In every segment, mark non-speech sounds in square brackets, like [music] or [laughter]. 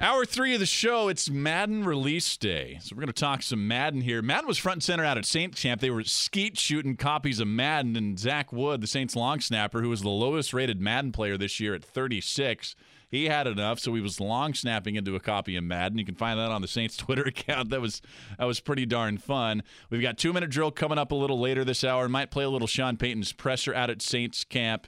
Hour three of the show, it's Madden release day. So we're going to talk some Madden here. Madden was front and center out at Saints camp. They were skeet shooting copies of Madden, and Zach Wood, the Saints long snapper, who was the lowest rated Madden player this year at 36, he had enough, so he was long snapping into a copy of Madden. You can find that on the Saints [laughs] Twitter account. That was that was pretty darn fun. We've got two minute drill coming up a little later this hour. Might play a little Sean Payton's presser out at Saints camp.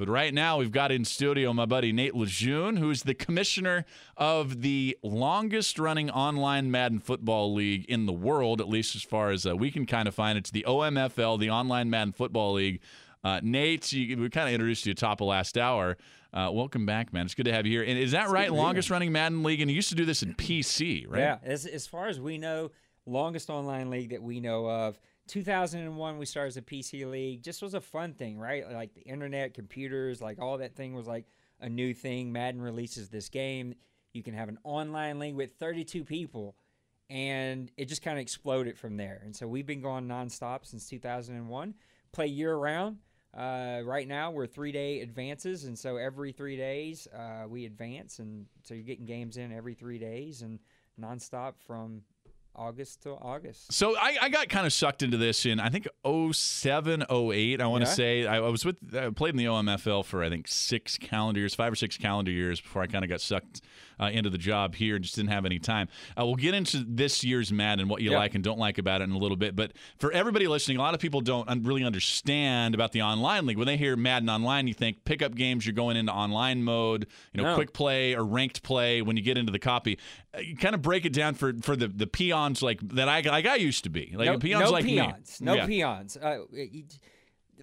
But right now, we've got in studio my buddy Nate Lejeune, who's the commissioner of the longest running online Madden football league in the world, at least as far as uh, we can kind of find. It's the OMFL, the Online Madden Football League. Uh, Nate, you, we kind of introduced you top of last hour. Uh, welcome back, man. It's good to have you here. And is that It's right? good to be Longest running Madden league, and you used to do this in PC, right? Yeah, as, as far as we know, longest online league that we know of. 2001, we started as a PC league. Just was a fun thing, right? Like the internet, computers, like all that thing was like a new thing. Madden releases this game. You can have an online league with 32 people, and it just kind of exploded from there. And so we've been going nonstop since 2001. Play year round. Uh, right now, we're three day advances, and so every three days uh, we advance, and so you're getting games in every three days and nonstop from August to August. So I, I got kind of sucked into this in I think 07, 08, I want to Yeah. say. I, I was with I played in the OMFL for I think six calendar years, five or six calendar years before I kind of got sucked uh, into the job here and just didn't have any time. Uh, we'll get into this year's Madden, what you Yeah. like and don't like about it in a little bit. But for everybody listening, a lot of people don't un- really understand about the online league. When they hear Madden online, you think pickup games, you're going into online mode, you know, No. quick play or ranked play when you get into the copy. Uh, you kind of break it down for for the, the peons like that I like I used to be. Like no, peons no like peons. me. No Yeah. peons. Uh, it-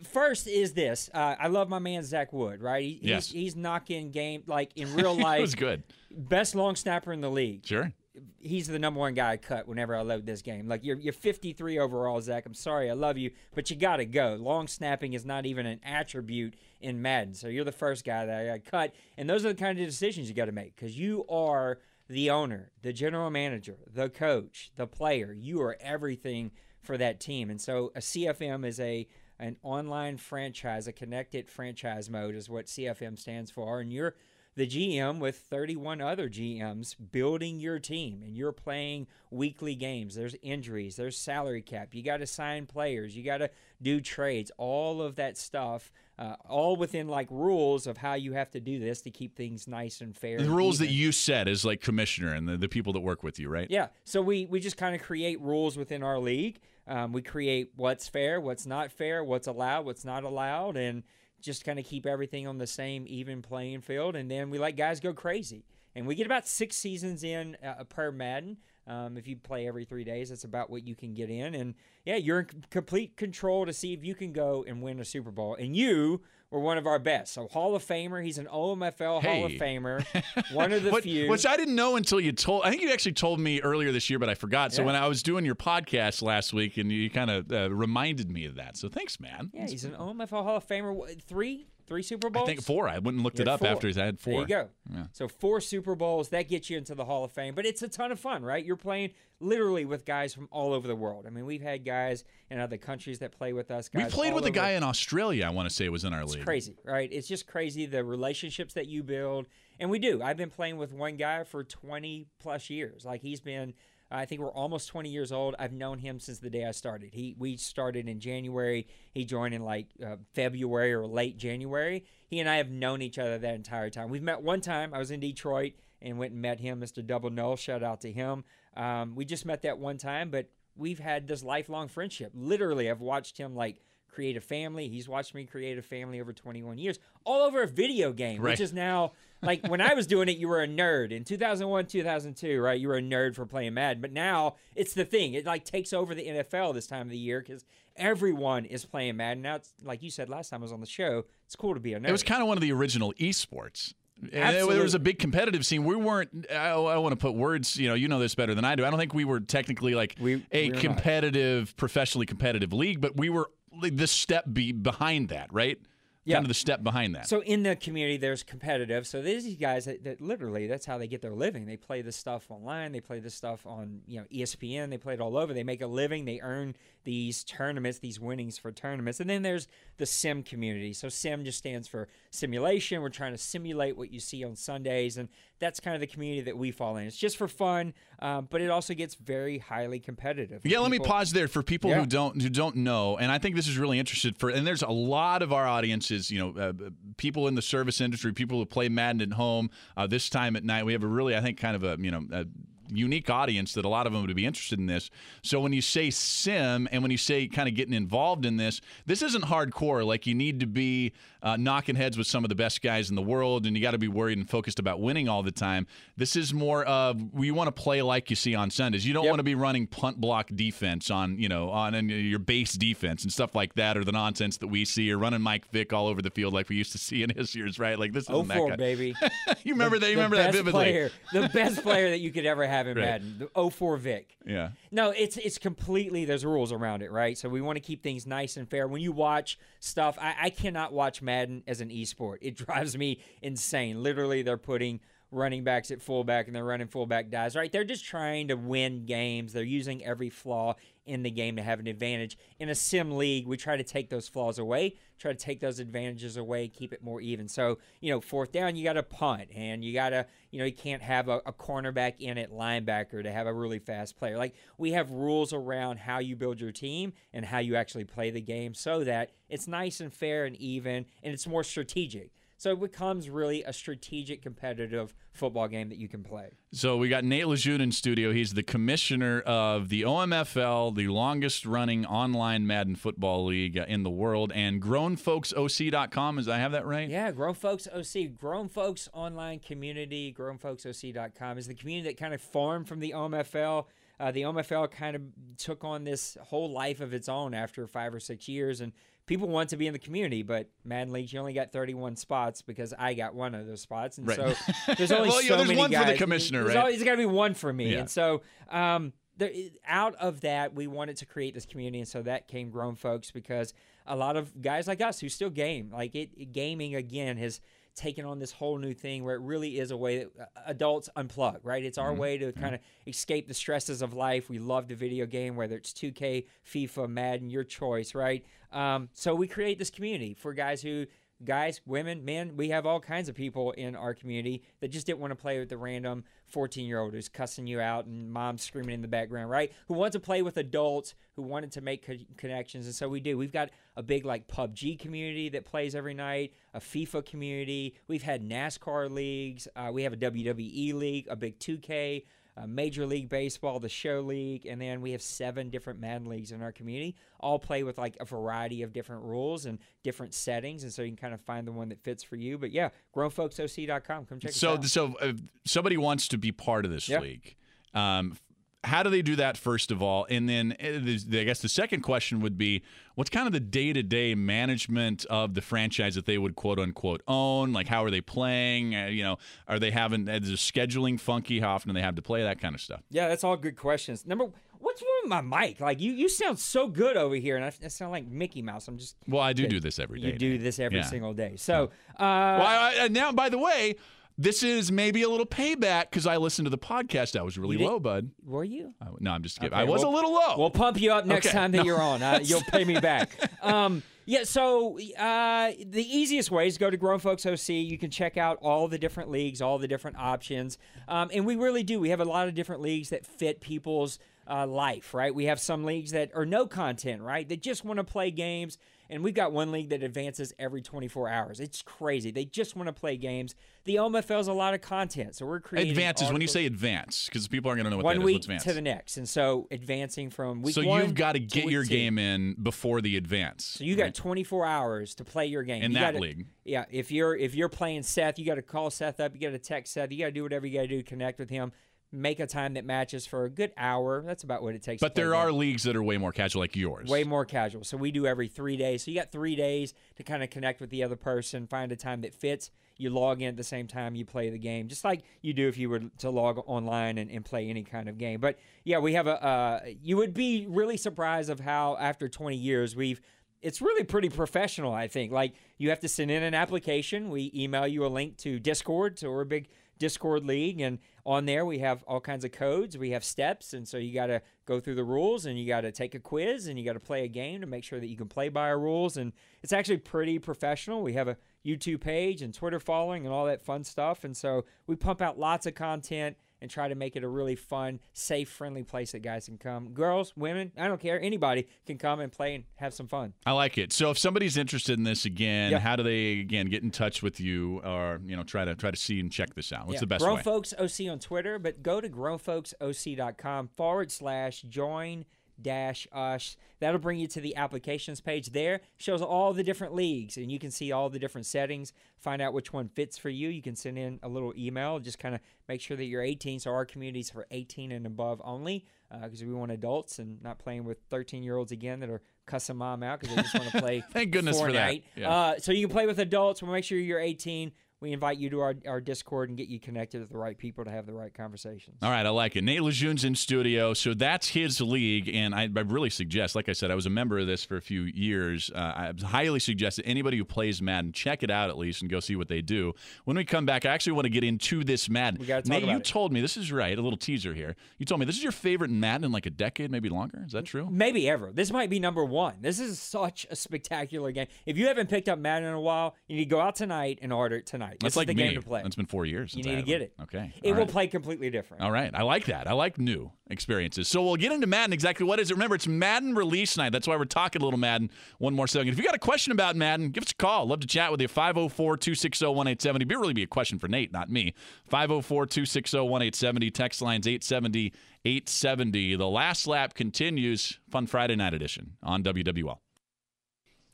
First is this. Uh, I love my man Zach Wood. Right, he, Yes. he's, he's knocking game like in [laughs] real life. was good. Best long snapper in the league. Sure. he's the number one guy I cut whenever I load this game. Like you're you're 53 overall, Zach. I'm sorry, I love you, but you got to go. Long snapping is not even an attribute in Madden, so you're the first guy that I cut. And those are the kind of decisions you got to make because you are the owner, the general manager, the coach, the player. You are everything for that team. And so a CFM is a an online franchise, a connected franchise mode is what CFM stands for, and you're the GM with 31 other GMs building your team and you're playing weekly games. There's injuries, there's salary cap. You got to sign players, you got to do trades, all of that stuff, uh, all within like rules of how you have to do this to keep things nice and fair. The and rules that you set as like commissioner and the, the people that work with you, right? Yeah. So we, we just kind of create rules within our league. Um, we create what's fair, what's not fair, what's allowed, what's not allowed, and just kind of keep everything on the same even playing field. And then we let guys go crazy. And we get about six seasons in uh, per Madden. Um, if you play every three days, that's about what you can get in. And yeah, you're in complete control to see if you can go and win a Super Bowl. And you were one of our best. So Hall of Famer. He's an OMFL Hall of Famer. [laughs] One of the What- few. Which I didn't know until you told. I think you actually told me earlier this year, but I forgot. So Yeah. when I was doing your podcast last week, and you kind of uh, reminded me of that. So thanks, man. Yeah, he's an OMFL Hall of Famer. Three, three Super Bowls. I think four. I went and looked it up four. after I had four. There you go. Yeah. So four Super Bowls that gets you into the Hall of Fame, but it's a ton of fun, right? You're playing literally with guys from all over the world. I mean, we've had guys in other countries that play with us. We played with a guy in Australia. I want to say was in our It's league. crazy, right? It's just crazy the relationships that you build, and we do. I've been playing with one guy for 20 plus years. Like he's been, I think we're almost 20 years old. I've known him since the day I started. He we started in January. He joined in like uh, February or late January. He and I have known each other that entire time. We've met one time. I was in Detroit and went and met him, Mr. Double Null. Shout out to him. Um, we just met that one time, but we've had this lifelong friendship. Literally, I've watched him like create a family. He's watched me create a family over 21 years, all over a video game, Right. which is now like when I was doing it, you were a nerd in 2001, 2002, right? You were a nerd for playing Madden, but now it's the thing. It like takes over the NFL this time of the year because everyone is playing Madden now. It's like you said last time I was on the show. It's cool to be a nerd. It was kind of one of the original esports. And there was a big competitive scene. We weren't. I, I want to put words. You know, you know this better than I do. I don't think we were technically like We- a we were not. competitive, professionally competitive league, but we were the step be behind that, right? Yeah. Kind of the step behind that. So in the community, there's competitive. So these guys that, that literally that's how they get their living. They play this stuff online. They play this stuff on you know ESPN. They play it all over. They make a living. They earn these tournaments, these winnings for tournaments. And then there's the sim community. So sim just stands for simulation. We're trying to simulate what you see on Sundays, and that's kind of the community that we fall in. It's just for fun, um, but it also gets very highly competitive. Yeah, let me pause there for people Yeah. who don't who don't know, and I think this is really interested for. And there's a lot of our audiences, you know, uh, people in the service industry, people who play Madden at home uh, this time at night. We have a really, I think, kind of a you know. A, unique audience that a lot of them would be interested in this. So when you say sim and when you say kind of getting involved in this, this isn't hardcore. Like you need to be uh, knocking heads with some of the best guys in the world, and you got to be worried and focused about winning all the time. This is more of we want to play like you see on Sundays. You don't Yep. want to be running punt block defense on you know on your base defense and stuff like that, or the nonsense that we see, or running Mike Vick all over the field like we used to see in his years, right? Like this is Oh that guy. baby. you remember that? You remember the that best vividly? Player, the [laughs] best player that you could ever have in Right. Madden, the 04 Vick. Yeah. No, it's it's completely there's rules around it, right? So we want to keep things nice and fair. When you watch stuff, I, I cannot watch Madden as an esport. It drives me insane. Literally, they're putting running backs at fullback and they're running fullback dies, right? They're just trying to win games. They're using every flaw in the game to have an advantage. In a sim league, we try to take those flaws away, try to take those advantages away, keep it more even. So, you know, fourth down, you got to punt and you got to, you know, you can't have a, a cornerback in at linebacker to have a really fast player. Like, we have rules around how you build your team and how you actually play the game so that it's nice and fair and even and it's more strategic. So it becomes really a strategic, competitive football game that you can play. So we got Nate Lejeune in studio. He's the commissioner of the OMFL, the longest running online Madden football league uh, in the world, and grownfolksoc.com. Is I have that right? Yeah, Grown Folks OC, Grown Folks Online Community, grownfolksoc.com is the community that kind of formed from the OMFL. Uh, the OMFL kind of took on this whole life of its own after five or six years, and people want to be in the community, but Madden League, you only got 31 spots because I got one of those spots, and Right. so [laughs] there's only Well, yeah, there's many one for the commissioner, There's right? always got to be one for me, Yeah. and so um, there, out of that, we wanted to create this community, and so that came Grown Folks because a lot of guys like us who still game, like it, gaming again has taken on this whole new thing where it really is a way that uh, adults unplug, right? It's Mm-hmm. our way to kind of escape the stresses of life. We love the video game, whether it's 2K, FIFA, Madden, your choice, right? Um, so we create this community for guys who guys, women, men, we have all kinds of people in our community that just didn't want to play with the random 14 year old who's cussing you out and mom's screaming in the background, right? Who want to play with adults who wanted to make co- connections. And so we do. We've got a big like PUBG community that plays every night, a FIFA community. We've had NASCAR leagues. Uh, we have a WWE league, a big 2K. Uh, Major League Baseball, the Show League, and then we have seven different Madden leagues in our community. All play with like a variety of different rules and different settings, and so you can kind of find the one that fits for you. But yeah, grownfolksoc.com. Come check So, us out. so if somebody wants to be part of this Yeah. league. Um, how do they do that first of all? And then uh, I guess the second question would be, what's kind of the day to day management of the franchise that they would quote unquote own? Like, how are they playing? Uh, you know, are they having is the scheduling funky? How often do they have to play? That kind of stuff. Yeah, that's all good questions. Number, what's wrong with my mic? Like you, you sound so good over here, and I, I sound like Mickey Mouse. I'm just. Well, I do do this every day. You do this every Yeah. single day. So, uh, Well, I, I, now, by the way, this is maybe a little payback because I listened to the podcast. I was really low, bud. were you? I- no, I'm just kidding. Okay, I was well- a little low. We'll pump you up next Okay, time that no. you're on. Uh, you'll pay me back. [laughs] Um, yeah, so uh, the easiest way is go to Grown Folks OC. You can check out all the different leagues, all the different options. Um, and we really do. We have a lot of different leagues that fit people's uh, life, right? We have some leagues that are no content, right? They just want to play games. And we've got one league that advances every 24 hours. It's crazy. They just want to play games. The OMFL is a lot of content, so we're creating advances. When you say advance, because people aren't going to know what one that is. week What's advance? to the next, and so advancing from week one. so one you've got to get your two. game in before the advance. So you got 24 hours to play your game In You that gotta- league. Yeah, if you're if you're playing Seth, you got to call Seth up. You got to text Seth. You got to do whatever you got to do to connect with him. Make a time that matches for a good hour. That's about what it takes. But there are leagues that are way more casual, like yours. way more casual. So we do every three days. So you got three days to kind of connect with the other person, find a time that fits. You log in at the same time you play the game, just like you do if you were to log online and, and play any kind of game. But yeah, we have a. Uh, you would be really surprised of how after 20 years we've. It's really pretty professional, I think. Like you have to send in an application. We email you a link to Discord, so we're a big Discord league, and on there we have all kinds of codes. We have steps, and so you got to go through the rules, and you got to take a quiz, and you got to play a game to make sure that you can play by our rules. And it's actually pretty professional. We have a YouTube page and Twitter following and all that fun stuff, and so we pump out lots of content and try to make it a really fun, safe, friendly place that guys can come. Girls, women, I don't care, anybody can come and play and have some fun. I like it. So if somebody's interested in this again, Yeah. how do they again get in touch with you or you know try to try to see and check this out? What's Yeah. the best Grown way? Folks OC on Twitter, but go to grownfolksoc.com forward slash join dash us. That'll bring you to the applications page. There shows all the different leagues, and you can see all the different settings. Find out which one fits for you. You can send in a little email. Just kind of make sure that you're 18. So our community's for 18 and above only, because we want adults and not playing with 13 year olds again that are cussing mom out because they just want to [laughs] play. Thank goodness for that. Yeah. Uh, so you can play with adults. We'll make sure you're 18. We invite you to our, our Discord and get you connected with the right people to have the right conversations. All right, I like it. Nate Lejeune's in studio, so that's his league, and I, I really suggest, like I said, I was a member of this for a few years. Uh, I highly suggest that anybody who plays Madden check it out at least and go see what they do. When we come back, I actually want to get into this Madden. We talk Nate, you it. told me this is right. A little teaser here. You told me this is your favorite Madden in like a decade, maybe longer. Is that true? Maybe ever. This might be number one. This is such a spectacular game. If you haven't picked up Madden in a while, you need to go out tonight and order it tonight. That's this like the me. game to play. It's been four years. you need to get one. it. Okay. It All will right. play completely different. All right. I like that. I like new experiences. So we'll get into Madden. Exactly what is it? Remember, it's Madden release night. That's why we're talking a little Madden. One more second. If you got a question about Madden, give us a call. Love to chat with you. 504 260 1870. Be really be a question for Nate, not me. 504 260 1870. Text lines 870 870. The last lap continues. Fun Friday night edition on WWL.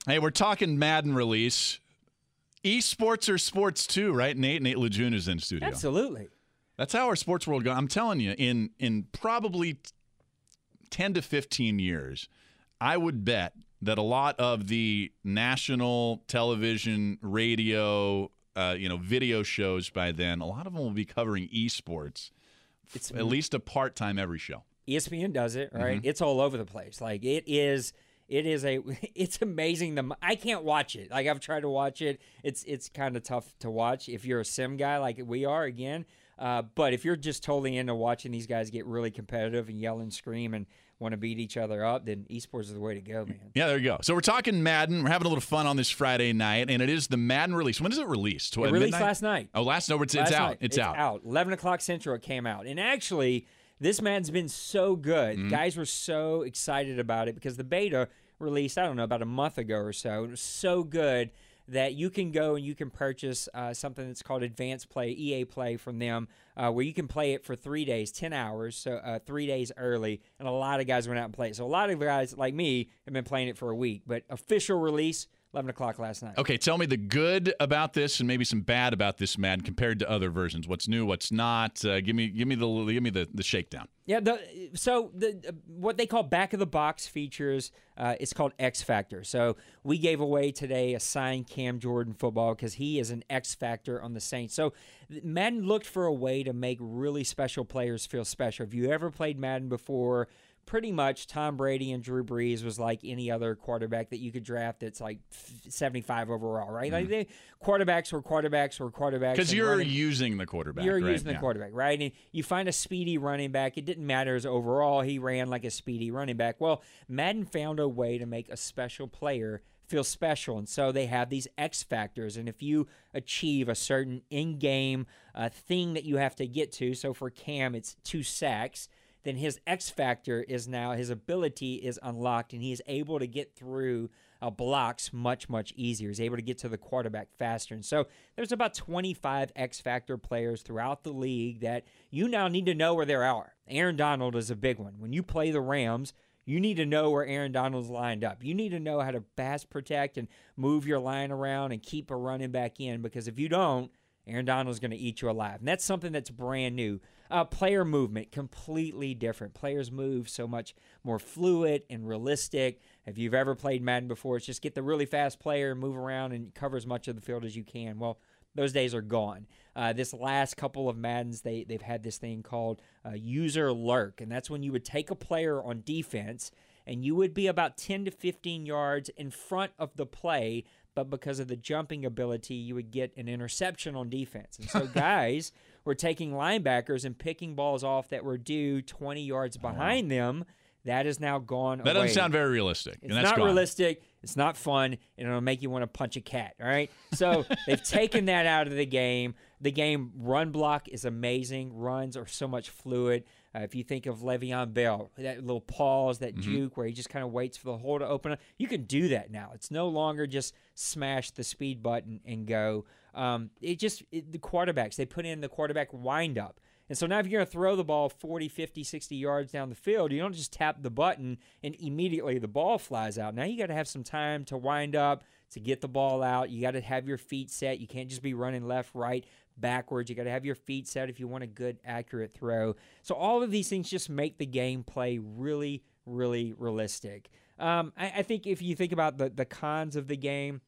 Hey, we're talking Madden release. Esports are sports too, right? Nate Nate Lejeune is in studio. Absolutely. That's how our sports world goes. I'm telling you, in in probably ten to fifteen years, I would bet that a lot of the national television, radio, uh, you know, video shows by then, a lot of them will be covering esports. It's At least a part time every show. ESPN does it, right? Mm-hmm. It's all over the place. Like it is it is a [laughs] it's amazing the I can't watch it. Like I've tried to watch it. It's it's kind of tough to watch if you're a sim guy like we are again. Uh, but if you're just totally into watching these guys get really competitive and yell and scream and want to beat each other up, then esports is the way to go, man. Yeah, there you go. So we're talking Madden. We're having a little fun on this Friday night, and it is the Madden release. When is it released? It released midnight? last night. Oh, last no, it's, out. it's out. night. It's, out. Eleven o'clock central. It came out, and actually, this man's been so good. Mm-hmm. Guys were so excited about it because the beta released. I don't know about a month ago or so. It was so good that you can go and you can purchase uh, something that's called Advanced Play, EA Play from them, uh, where you can play it for three days, ten hours, so uh, three days early. And a lot of guys went out and played. it. So a lot of guys like me have been playing it for a week. But official release, eleven o'clock last night. Okay, tell me the good about this and maybe some bad about this Madden compared to other versions. What's new? What's not? Uh, give me, give me the, give me the, the shakedown. Yeah, the, so the what they call back of the box features, uh, it's called X Factor. So we gave away today a signed Cam Jordan football because he is an X Factor on the Saints. So Madden looked for a way to make really special players feel special. If you ever played Madden before, pretty much Tom Brady and Drew Brees was like any other quarterback that you could draft that's like 75 overall, right? Like they, quarterbacks were quarterbacks were quarterbacks. Because you're running- using the quarterback. you're right? using the Yeah. quarterback, right? And you find a speedy running back. It didn't matter his overall. He ran like a speedy running back. Well, Madden found a way to make a special player feel special. And so they have these X factors. And if you achieve a certain in game uh, thing that you have to get to, so for Cam, it's two sacks. Then his X factor is now his ability is unlocked, and he is able to get through uh, blocks much much easier. He's able to get to the quarterback faster, and so there's about 25 X factor players throughout the league that you now need to know where they are. Aaron Donald is a big one. When you play the Rams, you need to know where Aaron Donald's lined up. You need to know how to pass protect and move your line around and keep a running back in because if you don't, Aaron Donald's going to eat you alive. And that's something that's brand new. Uh, player movement, completely different. Players move so much more fluid and realistic. If you've ever played Madden before, it's just get the really fast player, move around, and cover as much of the field as you can. Well, those days are gone. Uh, this last couple of Maddens, they they've had this thing called uh, user lurk, and that's when you would take a player on defense and you would be about 10 to 15 yards in front of the play, but because of the jumping ability, you would get an interception on defense. And so [laughs] guys were taking linebackers and picking balls off that were due 20 yards uh-huh. behind them. That is now gone. That away. doesn't sound very realistic. It's and that's not gone. realistic. It's not fun, and it'll make you want to punch a cat. All right. So they've taken that out of the game. The game run block is amazing. Runs are so much fluid. Uh, if you think of Le'Veon Bell, that little pause, that Mm-hmm. juke where he just kind of waits for the hole to open up, you can do that now. It's no longer just smash the speed button and go. Um, it just it, the quarterbacks they put in the quarterback wind up. And so now if you're going to throw the ball 40, 50, 60 yards down the field, you don't just tap the button and immediately the ball flies out. Now you got to have some time to wind up, to get the ball out. You got to have your feet set. You can't just be running left, right, backwards. You got to have your feet set if you want a good, accurate throw. So all of these things just make the gameplay really, really realistic. Um, I, I think if you think about the, the cons of the game,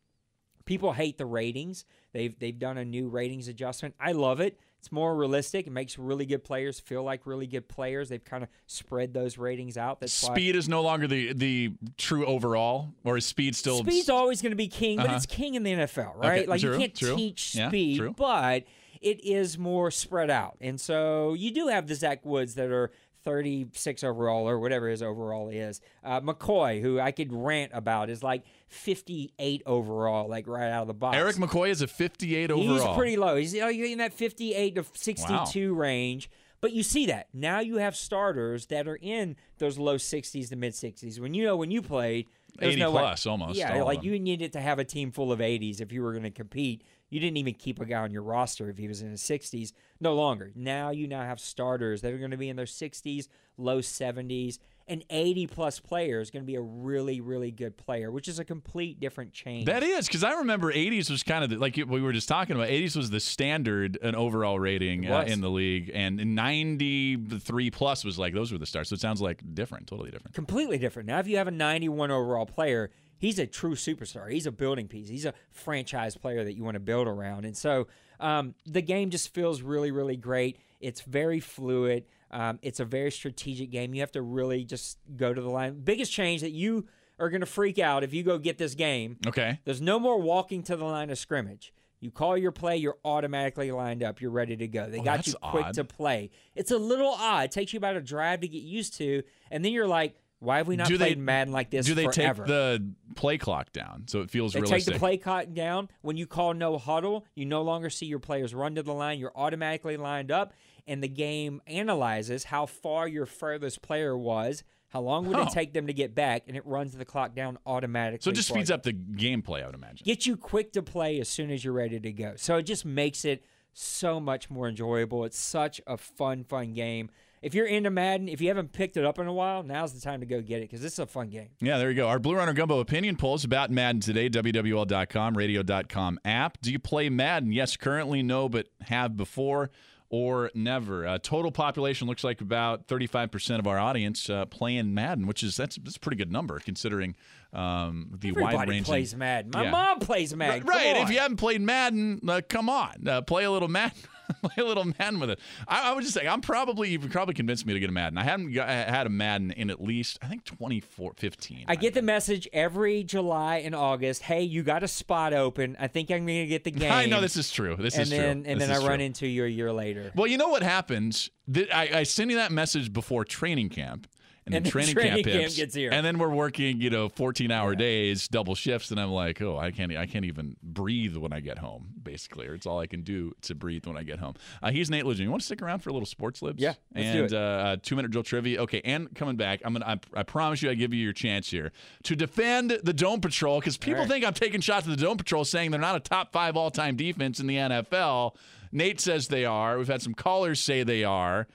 people hate the ratings. They've they've done a new ratings adjustment. I love it. It's more realistic. It makes really good players feel like really good players. They've kind of spread those ratings out. That's why Speed is no longer the the true overall, or is speed still? Speed's always going to be king, but Uh-huh. it's king in the NFL, right? Okay, like true, you can't true. teach speed, true. but it is more spread out. And so you do have the Zach Woods that are 36 overall or whatever his overall is. Uh, McCoy, who I could rant about, is like 58 overall, like right out of the box. Erik McCoy is a 58 overall. He's pretty low. He's you know, in that 58 to 62 range. But you see that now you have starters that are in those low 60s to mid 60s. When you know when you played, there's 80 no way- plus, almost, Yeah, like you needed to have a team full of 80s if you were going to compete. You didn't even keep a guy on your roster if he was in his 60s. No longer. Now you now have starters that are going to be in their 60s, low 70s. An 80 plus player is going to be a really, really good player, which is a complete different change. That is because I remember 80s was kind of the, like we were just talking about. 80s was the standard an overall rating uh, in the league, and 93 plus was like those were the stars. So it sounds like different, totally different. completely different. Now, if you have a 91 overall player, he's a true superstar. He's a building piece. He's a franchise player that you want to build around. And so um, the game just feels really, really great. It's very fluid. Um, it's a very strategic game. You have to really just go to the line. Biggest change that you are going to freak out if you go get this game. Okay. There's no more walking to the line of scrimmage. You call your play, you're automatically lined up. You're ready to go. They Oh, got you quick odd. to play. It's a little odd. It takes you about a drive to get used to, and then you're like, why have we not Do they- played Madden like this Do they forever? take the play clock down so it feels they realistic? take the play clock down. When you call no huddle, you no longer see your players run to the line. You're automatically lined up, and the game analyzes how far your furthest player was, how long would Oh. it take them to get back, and it runs the clock down automatically. so it just speeds you. up the gameplay, I would imagine. get you quick to play as soon as you're ready to go. So it just makes it so much more enjoyable. It's such a fun, fun game. If you're into Madden, if you haven't picked it up in a while, now's the time to go get it because this is a fun game. Yeah, there you go. Our Blue Runner Gumbo opinion polls about Madden today, WWL.com, radio.com app. Do you play Madden? Yes, currently, no, but have before or never. Uh, total population looks like about 35% of our audience uh, playing Madden, which is that's, that's a pretty good number considering um, the wide range. Everybody plays Madden. My Yeah. mom plays Madden. Right. If you haven't played Madden, uh, come on, uh, play a little Madden. [laughs] [laughs] play a little Madden with it. I, I would just say I'm probably you've probably convinced me to get a Madden. I haven't got, had a Madden in at least I think 24, 15. I get the message every July and August. Hey, you got a spot open. I think I'm going to get the game. [laughs] I know this is true. This and is then true. and This then I is run into you a year later. Well, you know what happens? I, I send you that message before training camp. And, And then training, training camp, camp gets here. and then we're working, you know, fourteen hour days, double shifts, and I'm like, oh, I can't, I can't even breathe when I get home, basically, or it's all I can do to breathe when I get home. Uh, he's Nate Lejeune. You want to stick around for a little sports libs? Yeah, let's and do it. Uh, uh, two minute drill trivia. Okay, and coming back, I'm gonna, I, I promise you, I give you your chance here to defend the Dome Patrol because people right. think I'm taking shots at the Dome Patrol, saying they're not a top five all time defense in the NFL. Nate says they are. We've had some callers say they are.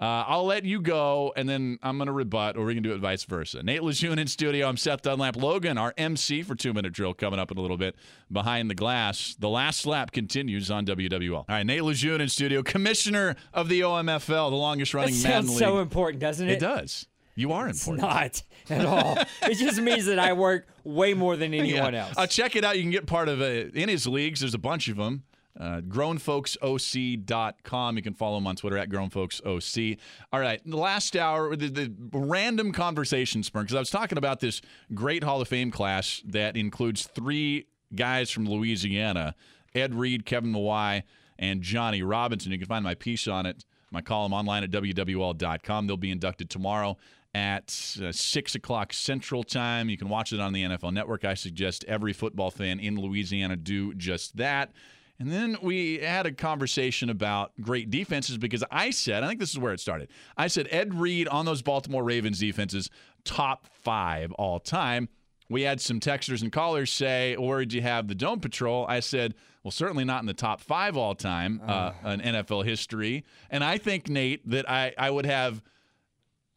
Uh, I'll let you go, and then I'm going to rebut, or we can do it vice versa. Nate Lejeune in studio. I'm Seth Dunlap. Logan, our MC for Two Minute Drill, coming up in a little bit behind the glass. The last lap continues on WWL. All right, Nate Lejeune in studio, commissioner of the OMFL, the longest That running sounds Madden so league. important, doesn't it? It does. You are It's important. not at all. it just means that I work way more than [laughs] anyone Yeah. else. Uh, check it out. You can get part of it in his leagues. There's a bunch of them. Uh, grownfolksoc.com. You can follow him on Twitter at grownfolksoc. All right, the last hour, the, the random conversation spur, because I was talking about this great Hall of Fame class that includes three guys from Louisiana Ed Reed, Kevin Mawae, and Johnny Robinson. You can find my piece on it, my column online at WWL.com. They'll be inducted tomorrow at uh, 6 o'clock Central Time. You can watch it on the NFL Network. I suggest every football fan in Louisiana do just that. And then we had a conversation about great defenses because I said, I think this is where it started. I said Ed Reed on those Baltimore Ravens defenses, top five all time. We had some texters and callers say, Where did you have the Dome Patrol? I said, Well, certainly not in the top five all time uh, in NFL history. And I think, Nate, that I, I would have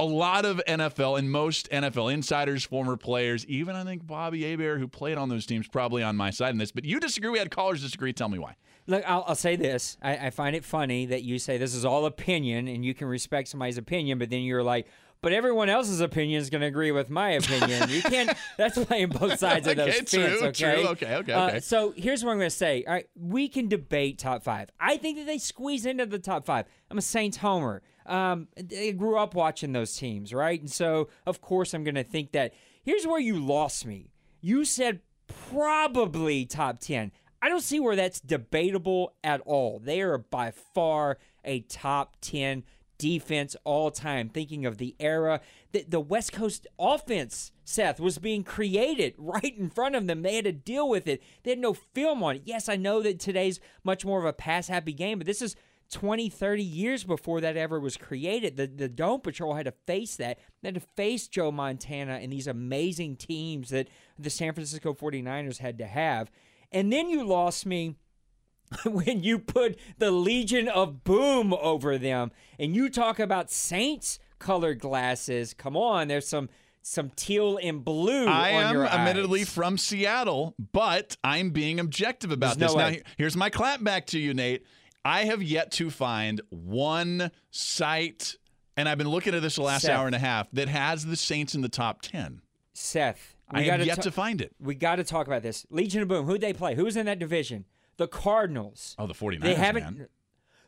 a lot of NFL and most NFL insiders, former players, even I think Bobby Hebert, who played on those teams, probably on my side in this. But you disagree. We had callers disagree. Tell me why. Look, I'll, I'll say this. I, I find it funny that you say this is all opinion and you can respect somebody's opinion, but then you're like, but everyone else's opinion is going to agree with my opinion. You can't. [laughs] That's playing both sides of those Okay, fence. true, okay. true. Okay, okay, Uh, okay. so here's what I'm going to say. All right, we can debate top five. I think that they squeeze into the top five. I'm a Saints homer. Um, grew up watching those teams, right? And so of course I'm going to think that. Here's where you lost me. You said probably top ten. I don't see where that's debatable at all. They are by far a top 10 defense all time. Thinking of the era that the West Coast offense, Seth, was being created right in front of them. They had to deal with it. They had no film on it. Yes, I know that today's much more of a pass happy game, but this is 20, 30 years before that ever was created. The, the Dome Patrol had to face that. They had to face Joe Montana and these amazing teams that the San Francisco 49ers had to have. And then you lost me [laughs] when you put the Legion of Boom over them and you talk about Saints colored glasses. Come on, there's some some teal and blue I am admittedly eyes. from Seattle, but I'm being objective about There's this. no now, here's my clap back to you, Nate. I have yet to find one site, and I've been looking at this the last Seth. hour and a half, that has the Saints in the top 10. Seth. I have yet ta- to find it. We got to talk about this. Legion of Boom. Who'd they play? Who was in that division? The Cardinals. Oh, the 49ers, They haven't. man.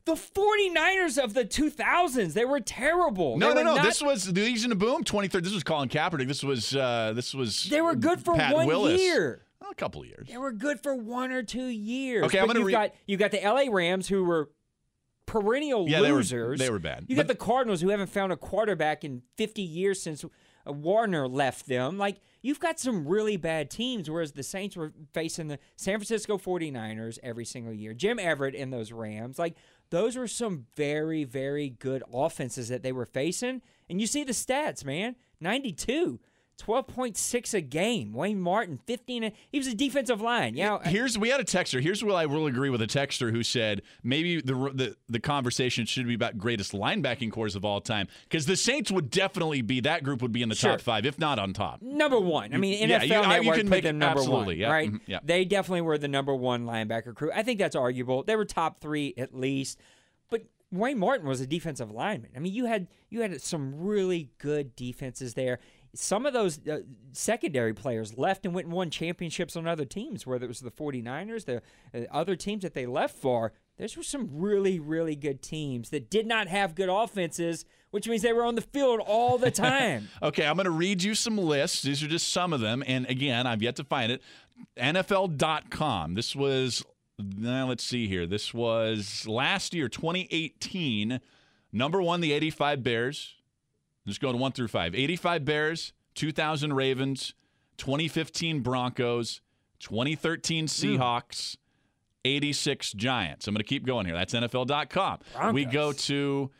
The 49ers of the 2000s. They were terrible. No, They no, no. not- This was the Legion of Boom, 23rd. This was Colin Kaepernick. This was uh, this was. They were good for Pat one Willis. year. A couple of years. They were good for one or two years. Okay, I'm gonna you've re- got you got the LA Rams who were perennial Yeah, they were- losers. they were bad. You But- got the Cardinals who haven't found a quarterback in 50 years since uh, Warner left them. Like you've got some really bad teams whereas the Saints were facing the San Francisco 49ers every single year. Jim Everett and those Rams. Like those were some very very good offenses that they were facing. And you see the stats, man. 92 12.6 a game. Wayne Martin, 15. He was a defensive line. Yeah. Here's we had a texter. Here's where I will agree with a texter who said maybe the the, the conversation should be about greatest linebacking corps of all time because the Saints would definitely be that group would be in the Sure. top five if not on top. Number one. I mean, Yeah, NFL you- I- you Network can put make- them number absolutely, one, yeah, right? mhm, yeah. They definitely were the number one linebacker crew. I think that's arguable. They were top three at least. But Wayne Martin was a defensive lineman. I mean, you had you had some really good defenses there. Some of those uh, secondary players left and went and won championships on other teams, whether it was the 49ers, the uh, other teams that they left for. Those were some really, really good teams that did not have good offenses, which means they were on the field all the time. [laughs] Okay, I'm going to read you some lists. These are just some of them. And again, I've yet to find it. NFL.com. This was, now let's see here. This was last year, 2018. Number one, the 85 Bears. Just go to one through five. 85 Bears, 2000 Ravens, 2015 Broncos, 2013 Seahawks, 86 Giants. I'm going to keep going here. That's NFL.com. We go to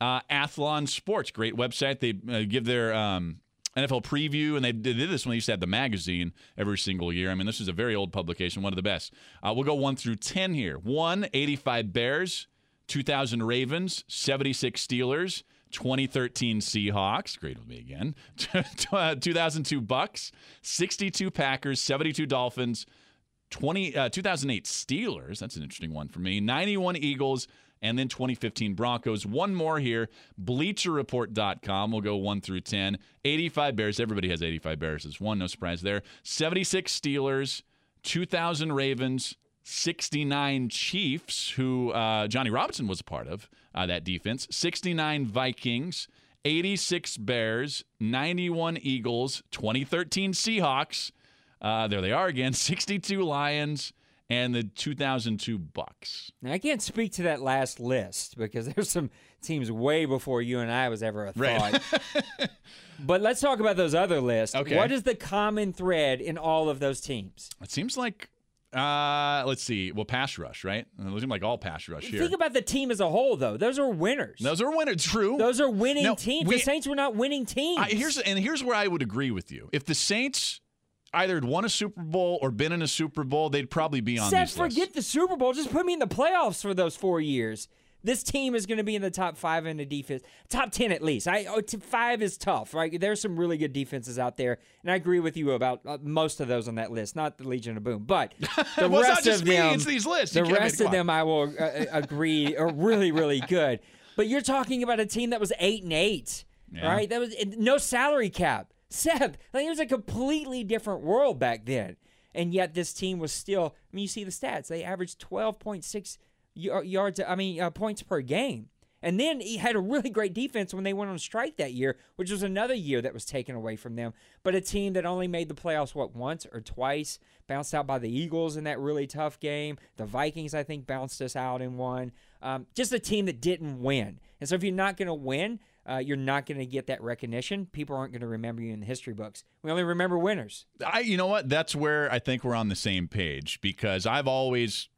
uh, Athlon Sports, great website. They uh, give their um, NFL preview, and they did this when they used to have the magazine every single year. I mean, this is a very old publication, one of the best. Uh, we'll go 1 through 10 here. 1, 85 Bears, 2000 Ravens, 76 Steelers, 2013 Seahawks, great with me again. [laughs] 2002 Bucks, 62 Packers, 72 Dolphins, 20 uh, 2008 Steelers. That's an interesting one for me. 91 Eagles, and then 2015 Broncos. One more here. BleacherReport.com. We'll go one through 10. 85 Bears. Everybody has 85 Bears as one. No surprise there. 76 Steelers, 2000 Ravens, 69 Chiefs, who uh, Johnny Robinson was a part of uh, that defense, 69 Vikings, 86 Bears, 91 Eagles, 2013 Seahawks. Uh, there they are again, [laughs] 62 Lions, and the 2002 Bucks. Now, I can't speak to that last list because [laughs] there's some teams way before you and I was ever a Right. thought. [laughs] but let's talk about those other lists. Okay. What is the common thread in all of those teams? It seems like, uh, let's see, well, pass rush, right? It seems like all pass rush here. Think about the team as a whole, though. Those are winners. Those are winners. True. Those are winning No, teams. we- the Saints were not winning teams. I, here's and here's where I would agree with you. If the Saints either had won a Super Bowl or been in a Super Bowl, they'd probably be on Seth, these lists. forget the Super Bowl. Just put me in the playoffs for those four years. This team is going to be in the top five in the defense, top ten at least. I oh, five is tough, right? There's some really good defenses out there, and I agree with you about uh, most of those on that list. Not the Legion of Boom, but [laughs] the Well, rest of me, them. these lists. The rest of them, I will uh, uh, agree, are really, really [laughs] good. But you're talking about a team that was eight and eight, Yeah. right? That was no salary cap. Seth, like it was a completely different world back then, and yet this team was still. I mean, you see the stats; they averaged twelve point six yards. I mean, uh, points per game. And then he had a really great defense when they went on strike that year, which was another year that was taken away from them. But a team that only made the playoffs, what, once or twice, bounced out by the Eagles in that really tough game. The Vikings, I think, bounced us out in one. Um, just a team that didn't win. And so if you're not going to win, uh, you're not going to get that recognition. People aren't going to remember you in the history books. We only remember winners. I, you know what? That's where I think we're on the same page because I've always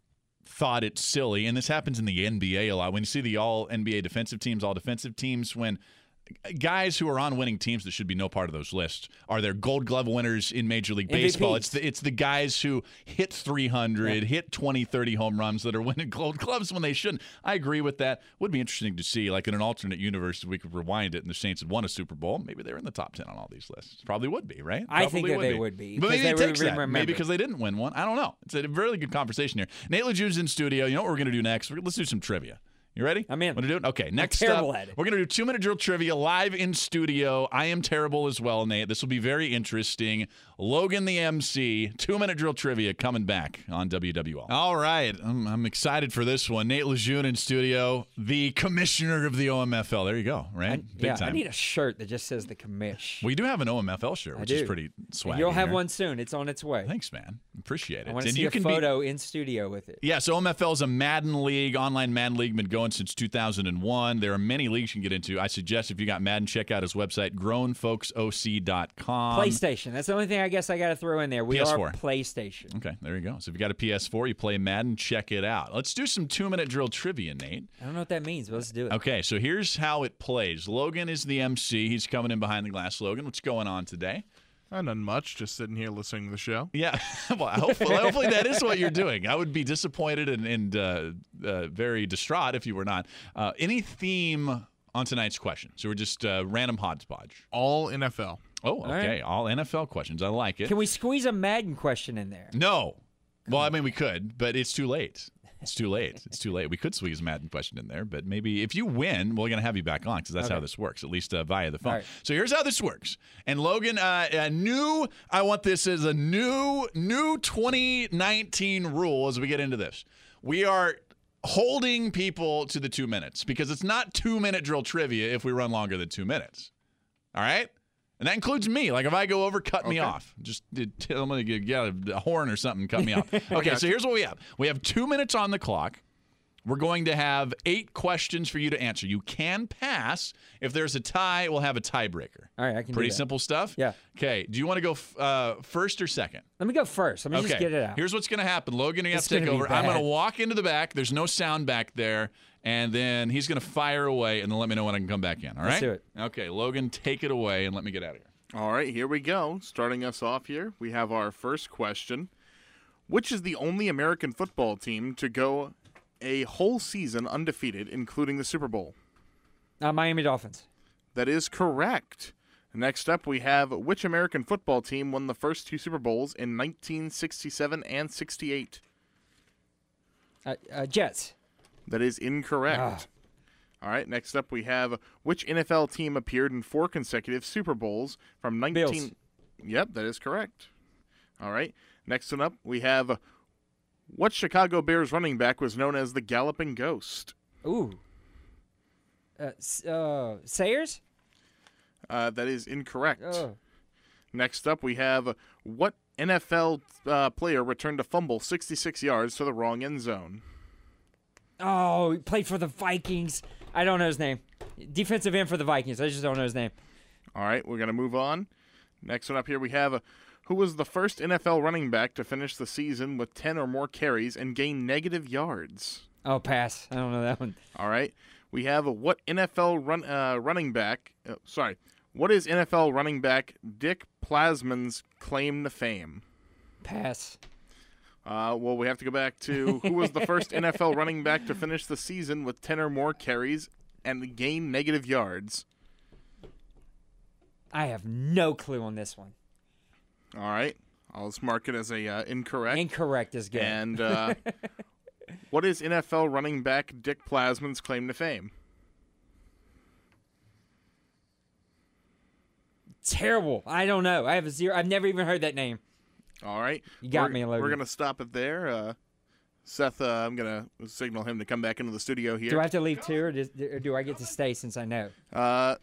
thought it's silly, and this happens in the NBA a lot. When you see the all NBA defensive teams, all defensive teams, when guys who are on winning teams that should be no part of those lists are their Gold Glove winners in Major League Baseball. It's the it's the guys who hit 300, hit 20, 30 home runs that are winning Gold Gloves when they shouldn't. I agree with that. Would be interesting to see, like in an alternate universe, if we could rewind it and the Saints had won a Super Bowl, maybe they're in the top 10 on all these lists. Probably would be, right? I think Probably that they would be, But maybe they it would takes that. Maybe because they didn't win one. I don't know. It's a really good conversation here. Nate LeJeune's in studio. You know what we're going to do next? Let's do some trivia. You ready? I'm in. Want to do it? Okay. Next up, we're going to do two minute drill trivia live in studio. I am terrible as well, Nate. This will be very interesting. Logan the MC, two minute drill trivia coming back on WWL. All right. I'm, I'm excited for this one. Nate Lejeune in studio, the commissioner of the OMFL. There you go, right? Big yeah, time. I need a shirt that just says the commish. we do have an OMFL shirt, which is pretty swag. You'll have one soon. It's on its way. Thanks, man. Appreciate it. I want to And see you a can be- photo in studio with it. Yeah, so OMFL is a Madden league, online Madden league, been going since 2001. There are many leagues you can get into. I suggest if you got Madden, check out his website, grownfolksoc.com. PlayStation. That's the only thing I guess I got to throw in there. We PS4. are PlayStation. Okay, there you go. So if you got a PS4, you play Madden, check it out. Let's do some two minute drill trivia, Nate. I don't know what that means, but let's do it. Okay, so here's how it plays. Logan is the MC. He's coming in behind the glass. Logan, what's going on today? Uh, none much. Just sitting here listening to the show. Yeah, [laughs] well, hopefully, hopefully that is what you're doing. I would be disappointed and, and uh, uh, very distraught if you were not. Uh, any theme on tonight's question? So we're just uh, random hodgepodge. All NFL. Oh, right. okay. All NFL questions. I like it. Can we squeeze a Madden question in there? no. Well, I mean, we could, but it's too late. It's too late. It's too late. We could squeeze a Madden question in there, but maybe if you win, we're going to have you back on because that's how this works, at least uh, via the phone. All right. So here's how this works. And Logan, uh, a new, I want this as a new, new 2019 rule as we get into this. We are holding people to the two minutes because it's not two minute drill trivia if we run longer than two minutes. All right? And that includes me. Like if I go over, cut me off. Just uh, tell me to get a horn or something, cut me off. [laughs] Okay, so here's what we have. We have two minutes on the clock. We're going to have eight questions for you to answer. You can pass. If there's a tie, we'll have a tiebreaker. All right, I can do Pretty that. simple stuff. Yeah. Okay. Do you want to go f- uh, first or second? Let me go first. Let me okay. just get it out. Here's what's going to happen. Logan, you have It's to take over. I'm going to walk into the back. There's no sound back there. And then he's going to fire away and then let me know when I can come back in. All right? Let's do it. Okay. Logan, take it away and let me get out of here. All right, here we go. Starting us off here, we have our first question. Which is the only American football team to go a whole season undefeated, including the Super Bowl? Uh, Miami Dolphins. That is correct. Next up, we have which American football team won the first two Super Bowls in 1967 and 68? Uh, uh, Jets. That is incorrect. All right, next up, we have which NFL team appeared in four consecutive Super Bowls from 19. Bills. Yep, that is correct. All right, next one up, we have what Chicago Bears running back was known as the Galloping Ghost? Ooh. Uh, uh, Sayers. Uh, that is incorrect. Oh. Next up, we have what NFL uh, player returned a fumble 66 yards to the wrong end zone? Oh, he played for the Vikings. I don't know his name. Defensive end for the Vikings. I just don't know his name. All right, we're going to move on. Next one up here, we have who was the first NFL running back to finish the season with 10 or more carries and gain negative yards? Oh, pass. I don't know that one. All right, we have what NFL run uh, running back? Uh, sorry, what is NFL running back Dick Plasman's claim to fame? Pass. Uh, well, we have to go back to who was the first [laughs] NFL running back to finish the season with 10 or more carries and gain negative yards. I have no clue on this one. All right, I'll just mark it as a uh, incorrect. Incorrect is good. And uh, [laughs] what is NFL running back Dick Plasman's claim to fame? Terrible. I don't know. I have a zero. I've never even heard that name. All right, You got we're, me, Logan. We're gonna stop it there. Uh, Seth, uh, I'm gonna signal him to come back into the studio here. Do I have to leave too, or, does, or do I get to stay since I know? uh,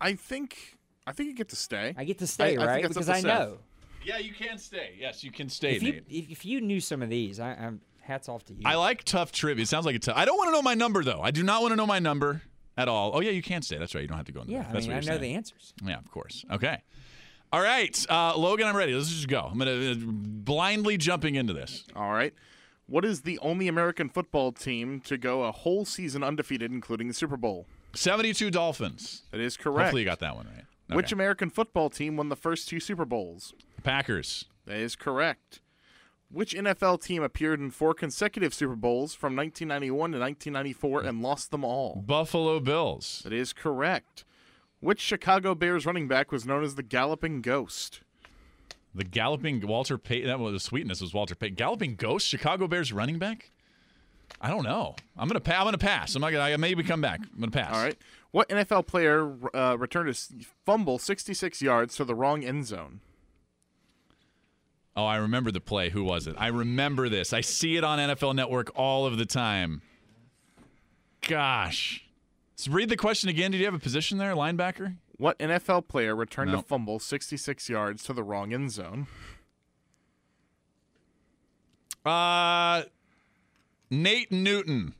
I think I think you get to stay. I get to stay, I right? up Because I Seth. know. Yeah, you can stay. Yes, you can stay, If you if, if you knew some of these, I, I'm hats off to you. I like tough trivia. It sounds like a tough. I don't want to know my number though. I do not want to know my number at all. Oh yeah, you can stay. That's right. You don't have to go in. the yeah, booth. I That's mean, I what know you're the saying. answers. Yeah, of course. Okay. All right, uh, Logan, I'm ready. Let's just go. I'm gonna uh, blindly jumping into this. All right. What is the only American football team to go a whole season undefeated, including the Super Bowl? 72 Dolphins. That is correct. Hopefully you got that one right. Okay. Which American football team won the first two Super Bowls? Packers? That is correct. Which NFL team appeared in four consecutive Super Bowls from 1991 to 1994 and lost them all? Buffalo Bills. That is correct. Which Chicago Bears running back was known as the Galloping Ghost? The galloping Walter Payton. That was the sweetness was Walter Payton. Galloping Ghost. Chicago Bears running back. I don't know. I'm gonna. Pa- I'm gonna pass. I'm not gonna. I maybe come back. I'm gonna pass. All right. What NFL player uh, returned a fumble 66 yards to the wrong end zone? Oh, I remember the play. Who was it? I remember this. I see it on NFL Network all of the time. Gosh. So read the question again. Did you have a position there, linebacker? What NFL player returned a fumble 66 yards to the wrong end zone? Uh, Nate Newton.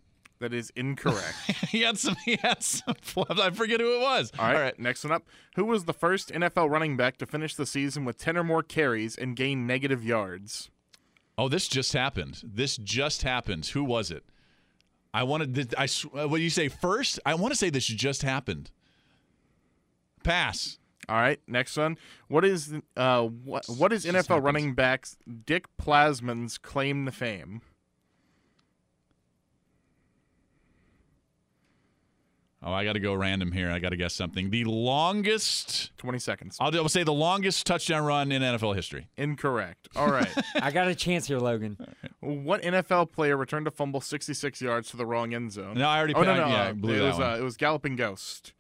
That is incorrect. [laughs] he had some. He had some. I forget who it was. All right. Next one up. Who was the first NFL running back to finish the season with 10 or more carries and gain negative yards? Oh, this just happened. This just happened. Who was it? I wanted. I. uh, What do you say first? I want to say this just happened. Pass. All right. Next one. What is uh what what is NFL happens. running backs Dick Plasman's claim to fame? Oh, I got to go random here. I got to guess something. The longest. 20 seconds. I'll, do- I'll say the longest touchdown run in NFL history. Incorrect. All right. [laughs] I got a chance here, Logan. what NFL player returned a fumble 66 yards to the wrong end zone? No, I already. Oh no pa- no! Yeah, uh, blew it that was one. uh, it was Galloping Ghost.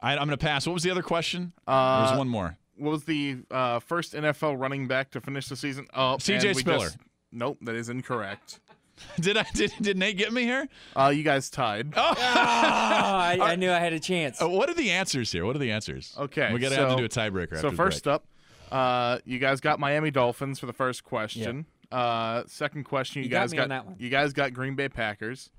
I, I'm going to pass. What was the other question? Uh, There's one more. What was the uh, first NFL running back to finish the season? Oh, C.J. Spiller. just- nope, that is incorrect. [laughs] Did I? Did, did Nate get me here? Uh, you guys tied. Oh, I, I [laughs] knew I had a chance. Uh, what are the answers here? What are the answers? Okay, we got to have to do a tiebreaker. So after the first break. up, uh, you guys got Miami Dolphins for the first question. Uh, second question, you, You guys me got that one. you guys got Green Bay Packers.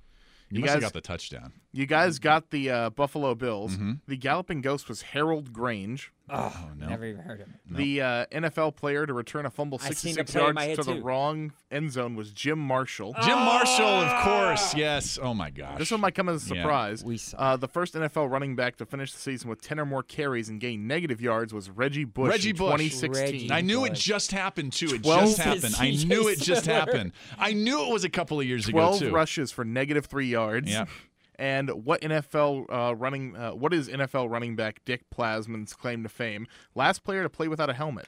you, you must have guys- got the touchdown. You guys got the uh, Buffalo Bills. Mm-hmm. The Galloping Ghost was Harold Grange, Oh no. Never even heard of him. the uh, NFL player to return a fumble I 66 the play in yards my head, to the wrong end zone was Jim Marshall. Jim Marshall, of course. Yes. Oh my gosh. This one might come as a Yeah. surprise. We suck. Uh, the first NFL running back to finish the season with 10 or more carries and gain negative yards was Reggie Bush Reggie in Bush. 2016. Reggie. I knew it just happened too. It 12 just happened. I [laughs] knew it just happened. I knew it was a couple of years ago 12 too. rushes for negative three yards. Yeah. And what NFL uh, running? Uh, what is NFL running back Dick Plasman's claim to fame? Last player to play without a helmet.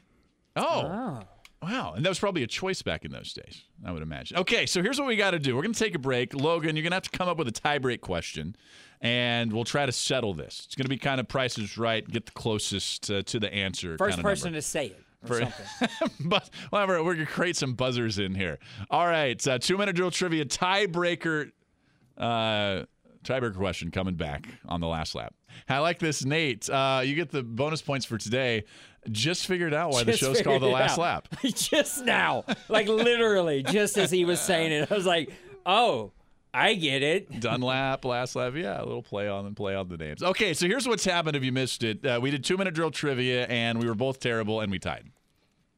Oh. Oh. Wow. And that was probably a choice back in those days, I would imagine. Okay, so here's what we got to do. We're going to take a break. Logan, you're going to have to come up with a tie-break question, and we'll try to settle this. It's going to be kind of prices right, get the closest uh, to the answer. First kind of person number. to say it or For- something. [laughs] but whatever, we're going to create some buzzers in here. All right, uh, two-minute drill trivia tiebreaker uh, tiebreaker question coming back on the last lap. I like this, Nate. Uh, you get the bonus points for today. Just figured out why the show's called the last out. lap. [laughs] just now, like literally, just as he was saying it, I was like, "Oh, I get it." Dunlap, last lap, yeah, a little play on and play on the names. Okay, so here's what's happened if you missed it. Uh, we did two minute drill trivia and we were both terrible and we tied.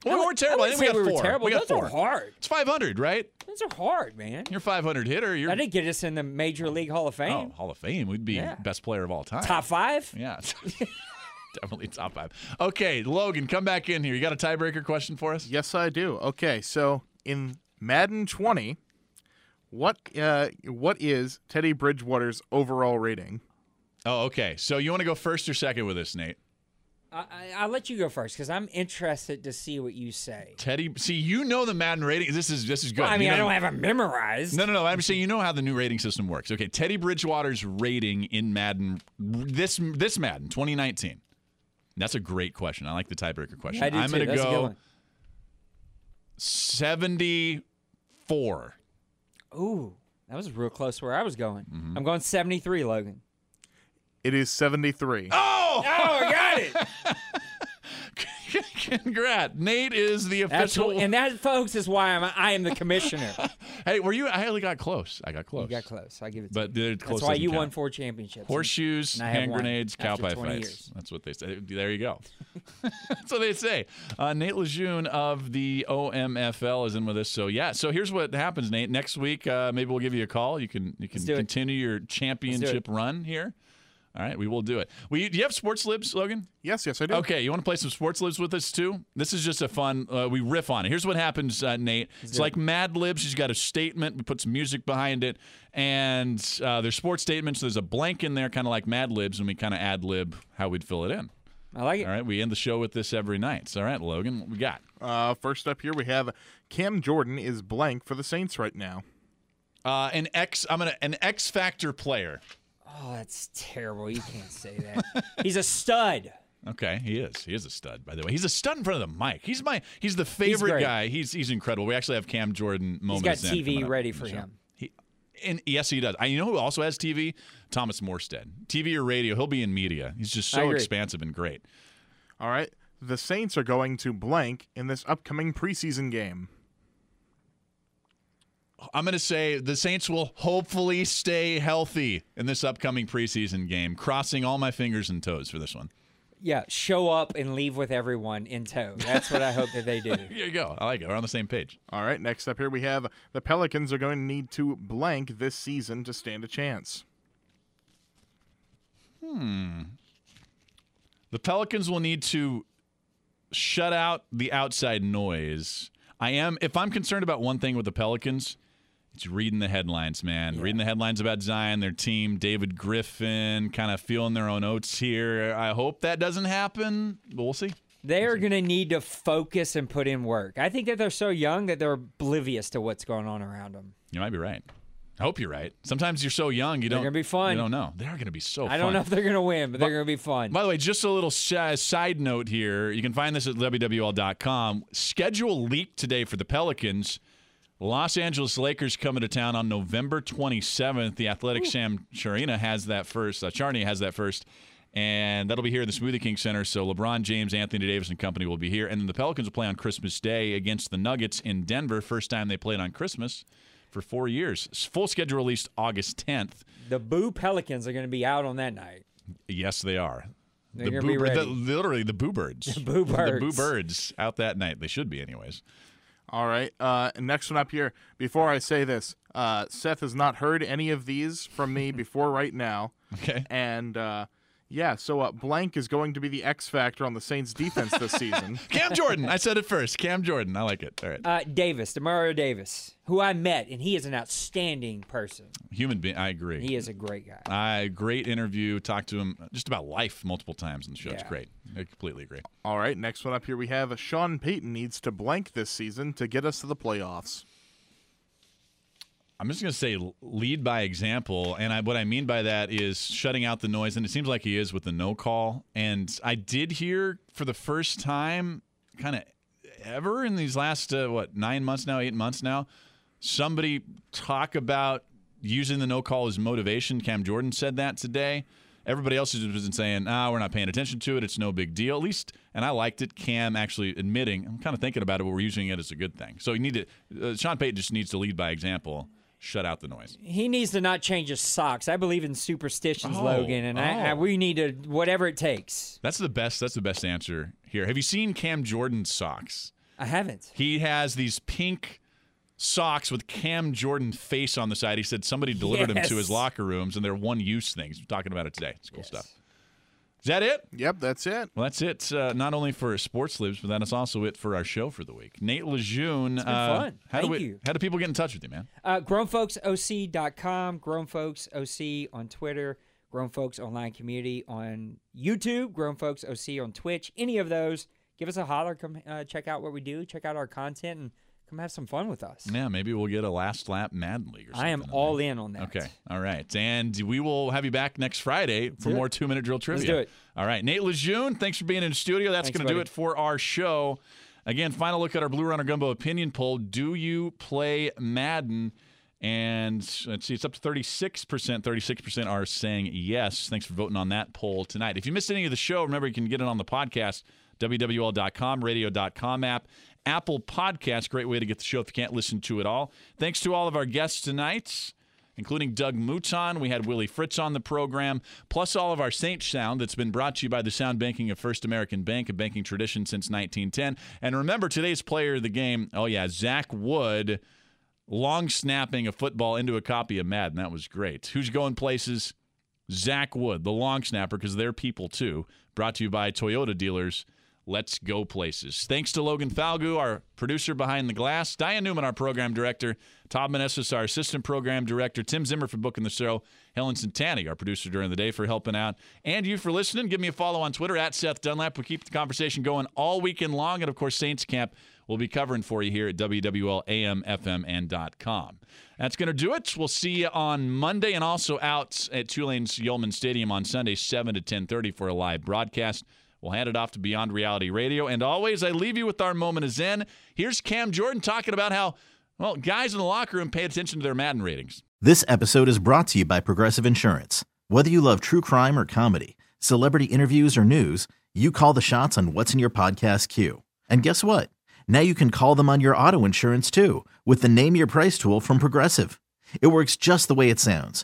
Well, we weren't terrible. I, wouldn't think we got we four. were terrible. We got Those four. are hard. It's 500, right? Those are hard, man. You're 500 hitter. You're I didn't get us in the Major League Hall of Fame. oh, Hall of Fame. We'd be Yeah. best player of all time. Top five. Yeah. [laughs] [laughs] Definitely top five. Okay, Logan, come back in here. You got a tiebreaker question for us? Yes, I do. Okay, so in Madden 20, what uh, what is Teddy Bridgewater's overall rating? Oh, okay. So you want to go first or second with this, Nate? I, I, I'll let you go first because I'm interested to see what you say. Teddy, see, you know the Madden rating. This is this is good. Well, I You mean, I don't have it memorized. No, no, no. I'm saying you know how the new rating system works. Okay, Teddy Bridgewater's rating in Madden this this Madden 2019. That's a great question. I like the tiebreaker question. I do I'm gonna That's good go one. 74. Ooh, that was real close where I was going. Mm-hmm. I'm going 73, Logan. It is 73. Oh, Oh, I got it. [laughs] congrats! Nate is the official. and that, folks, is why I'm I am the commissioner. [laughs] hey, were you? I only got close. I got close. you got close. I give it. to But you. the close that's why you count. won four championships. Horseshoes, And hand grenades, cow pie 20 fights. years. That's what they say. There you go. [laughs] That's what they say. Uh, Nate Lejeune of the OMFL is in with us. So yeah. So here's what happens, Nate. Next week, uh, maybe we'll give you a call. You can you can continue your championship run here. All right, we will do it. We, do you have sports libs, Logan? Yes, yes, I do. Okay, you want to play some sports libs with us too? This is just a fun. Uh, we riff on it. Here's what happens, uh, Nate. It's like Mad Libs. She's got a statement. We put some music behind it, and uh, there's sports statements. There's a blank in there, kind of like Mad Libs, and we kind of ad lib how we'd fill it in. I like it. All right, we end the show with this every night. So, all right, Logan, what we got? Uh, first up here, we have Cam Jordan is blank for the Saints right now. Uh, an X. I'm gonna an X Factor player. Oh, that's terrible. You can't say that. [laughs] He's a stud. Okay, he is. He is a stud, by the way. He's a stud in front of the mic. He's my. He's the favorite great. guy. He's he's incredible. We actually have Cam Jordan He's moments. got then coming TV ready for him. He, and yes, he does. I you know who also has TV? Thomas Morstead. TV or radio. He'll be in media. He's just so expansive and great. All right. The Saints are going to blank in this upcoming preseason game. I'm going to say the Saints will hopefully stay healthy in this upcoming preseason game. Crossing all my fingers and toes for this one. Yeah, show up and leave with everyone in tow. That's what I hope that they do. [laughs] Here you go. I like it. We're on the same page. All right. Next up here, we have the Pelicans are going to need to blank this season to stand a chance. Hmm. The Pelicans will need to shut out the outside noise. I am if I'm concerned about one thing with the Pelicans, it's reading the headlines, man. Reading the headlines about Zion, their team, David Griffin, kind of feeling their own oats here. I hope that doesn't happen, but we'll see. They are going to need to focus and put in work. I think that they're so young that they're oblivious to what's going on around them. You might be right. I hope you're right. Sometimes you're so young, you They're don't. gonna be fun. You don't know. They're going to be so. I don't know if they're going to win, but they're going to be fun. By the way, just a little sh- side note here. You can find this at WWL.com. Schedule leaked today for the Pelicans. Los Angeles Lakers coming to town on November 27th. The Athletic Shams Charania has that first. Uh, Charania has that first. And that'll be here at the Smoothie King Center. So LeBron James, Anthony Davis, and company will be here. And then the Pelicans will play on Christmas Day against the Nuggets in Denver. First time they played on Christmas for four years. Full schedule released August 10th. The Boo Pelicans are going to be out on that night. Yes, they are. They're the gonna be boo, ready. The, literally the boo birds. [laughs] The boo The boo birds. birds out that night. They should be, anyways. All right. Uh, next one up here. Before I say this, uh, Seth has not heard any of these from me [laughs] before right now. Okay. And uh, Yeah, so uh, blank is going to be the X factor on the Saints defense this [laughs] season. Cam Jordan. I said it [laughs] first. Cam Jordan. I like it. All right. Uh, Davis, Demario Davis, who I met, and he is an outstanding person. Human being. I agree. He is a great guy. I great interview. Talked to him just about life multiple times on the show. It's great. I completely agree. All right, next one up here we have Sean Payton needs to blank this season to get us to the playoffs. I'm just going to say lead by example. And I, what I mean by that is shutting out the noise. And it seems like he is with the no call. And I did hear for the first time, kind of ever in these last, uh, what, nine months now, eight months now, somebody talk about using the no call as motivation. Cam Jordan said that today. Everybody else has been saying, ah, we're not paying attention to it. It's no big deal. At least, and I liked it. Cam actually admitting, I'm kind of thinking about it, but we're using it as a good thing. So you need to, uh, Sean Payton just needs to lead by example, shut out the noise. He needs to not change his socks. I believe in superstitions, Oh, Logan, and I, I, oh. we need to whatever it takes. That's the best. That's the best answer here. Have you seen Cam Jordan's socks? I haven't. He has these pink socks with Cam Jordan face on the side. He said somebody delivered them to his locker rooms, and they're one-use things. We're talking about it today. It's cool stuff. Is that it? Yep, that's it. Well, that's it. Uh, not only for sports libs, but that is also it for our show for the week. Nate Lejeune. been uh, fun. How do we? you. How do people get in touch with you, man? Uh, grownfolksoc.com, grownfolksoc on Twitter, Grown Folks Online Community on YouTube, Grown Folks OC on Twitch. Any of those, give us a holler. Come uh, check out what we do, check out our content, and come have some fun with us. Yeah, maybe we'll get a last lap Madden League or something. I am all there. in on that. Okay. All right. And we will have you back next Friday for more two minute drill trivia. do it. All right. Nate Lejeune, thanks for being in the studio. That's going to do it for our show. Again, final look at our Blue Runner Gumbo opinion poll. Do you play Madden? And let's see, it's up to 36%. 36% are saying yes. Thanks for voting on that poll tonight. If you missed any of the show, remember you can get it on the podcast, wwl.com, radio.com app, Apple Podcasts. Great way to get the show if you can't listen to it all. Thanks to all of our guests tonight including Doug Mouton. We had Willie Fritz on the program, plus all of our Saint sound that's been brought to you by the sound banking of First American Bank, a banking tradition since 1910. And remember, today's player of the game, oh, yeah, Zach Wood, long snapping a football into a copy of Madden. That was great. Who's going places? Zach Wood, the long snapper, because they're people too. Brought to you by Toyota dealers. Let's go places. Thanks to Logan Falgu, our producer behind the glass, Diane Newman, our program director, Todd Manessis, our assistant program director, Tim Zimmer for booking the show, Helen Santani, our producer during the day, for helping out, and you for listening. Give me a follow on Twitter at Seth Dunlap. We keep the conversation going all weekend long, and of course, Saints Camp will be covering for you here at WWL AM, FM, .com. That's going to do it. We'll see you on Monday and also out at Tulane's Yulman Stadium on Sunday, 7 to 10.30 for a live broadcast. We'll hand it off to Beyond Reality Radio. And always, I leave you with our moment of zen. Here's Cam Jordan talking about how, well, guys in the locker room pay attention to their Madden ratings. This episode is brought to you by Progressive Insurance. Whether you love true crime or comedy, celebrity interviews or news, you call the shots on what's in your podcast queue. And guess what? Now you can call them on your auto insurance too with the Name Your Price tool from Progressive. It works just the way it sounds.